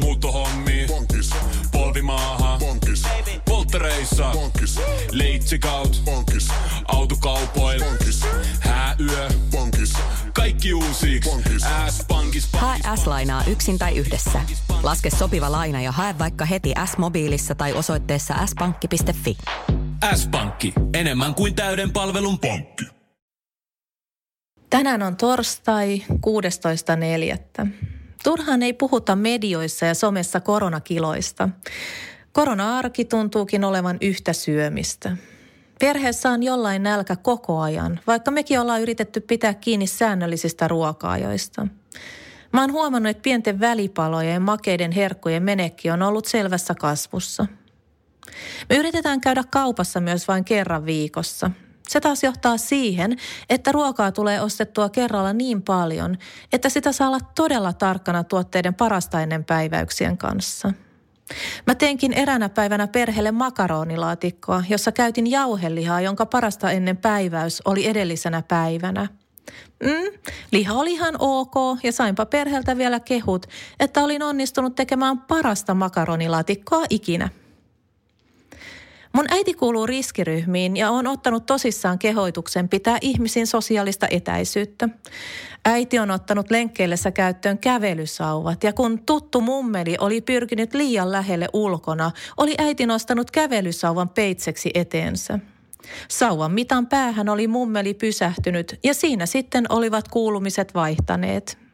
Muuttohommi. Bonkis. Polvimaaha. Bonkis. Polttereissa. Bonkis. Leitsikaut. Bonkis. Autokaupoil. Bonkis. Hääyö. Bonkis. Kaikki uusi. S-pankis. Hae S-lainaa yksin tai yhdessä. Laske sopiva laina ja hae vaikka heti S-mobiilissa tai osoitteessa s-pankki.fi. S-pankki. Enemmän kuin täyden palvelun pankki. Tänään on torstai 16.4. Turhaan ei puhuta medioissa ja somessa koronakiloista. Korona-arki tuntuukin olevan yhtä syömistä. Perheessä on jollain nälkä koko ajan, vaikka mekin ollaan yritetty pitää kiinni säännöllisistä ruoka-ajoista. Mä oon huomannut, että pienten välipalojen ja makeiden herkkujen menekki on ollut selvässä kasvussa. Me yritetään käydä kaupassa myös vain kerran viikossa. Se taas johtaa siihen, että ruokaa tulee ostettua kerralla niin paljon, että sitä saa olla todella tarkkana tuotteiden parasta ennen päiväyksien kanssa. Mä teinkin eränä päivänä perheelle makaronilaatikkoa, jossa käytin jauhelihaa, jonka parasta ennen päiväys oli edellisenä päivänä. Mm, liha oli ihan ok ja sainpa perheeltä vielä kehut, että olin onnistunut tekemään parasta makaronilaatikkoa ikinä. Mun äiti kuuluu riskiryhmiin ja on ottanut tosissaan kehoituksen pitää ihmisiin sosiaalista etäisyyttä. Äiti on ottanut lenkkeillessä käyttöön kävelysauvat ja kun tuttu mummeli oli pyrkinyt liian lähelle ulkona, oli äiti nostanut kävelysauvan peitseksi eteensä. Sauvan mitan päähän oli mummeli pysähtynyt ja siinä sitten olivat kuulumiset vaihtaneet.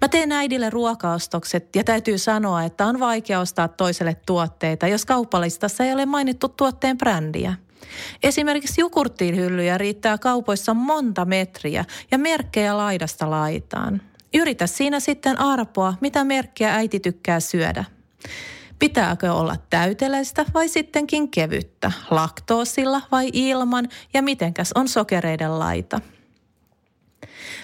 Mä teen äidille ruokaostokset ja täytyy sanoa, että on vaikea ostaa toiselle tuotteita, jos kaupallistassa ei ole mainittu tuotteen brändiä. Esimerkiksi jukurttiinhyllyjä riittää kaupoissa monta metriä ja merkkejä laidasta laitaan. Yritä siinä sitten arpoa, mitä merkkiä äiti tykkää syödä. Pitääkö olla täyteläistä vai sittenkin kevyttä, laktoosilla vai ilman ja mitenkäs on sokereiden laita –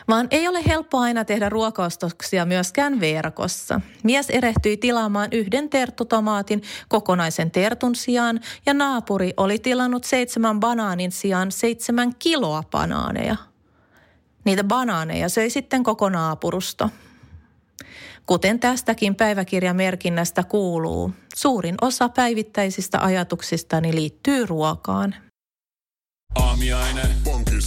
vaan ei ole helppo aina tehdä ruokaostoksia myöskään verkossa. Mies erehtyi tilaamaan yhden terttutomaatin kokonaisen tertun sijaan ja naapuri oli tilannut seitsemän banaanin sijaan seitsemän kiloa banaaneja. Niitä banaaneja söi sitten koko naapurusto. Kuten tästäkin päiväkirjamerkinnästä kuuluu, suurin osa päivittäisistä ajatuksistani liittyy ruokaan. Aamiaine. Bonkis.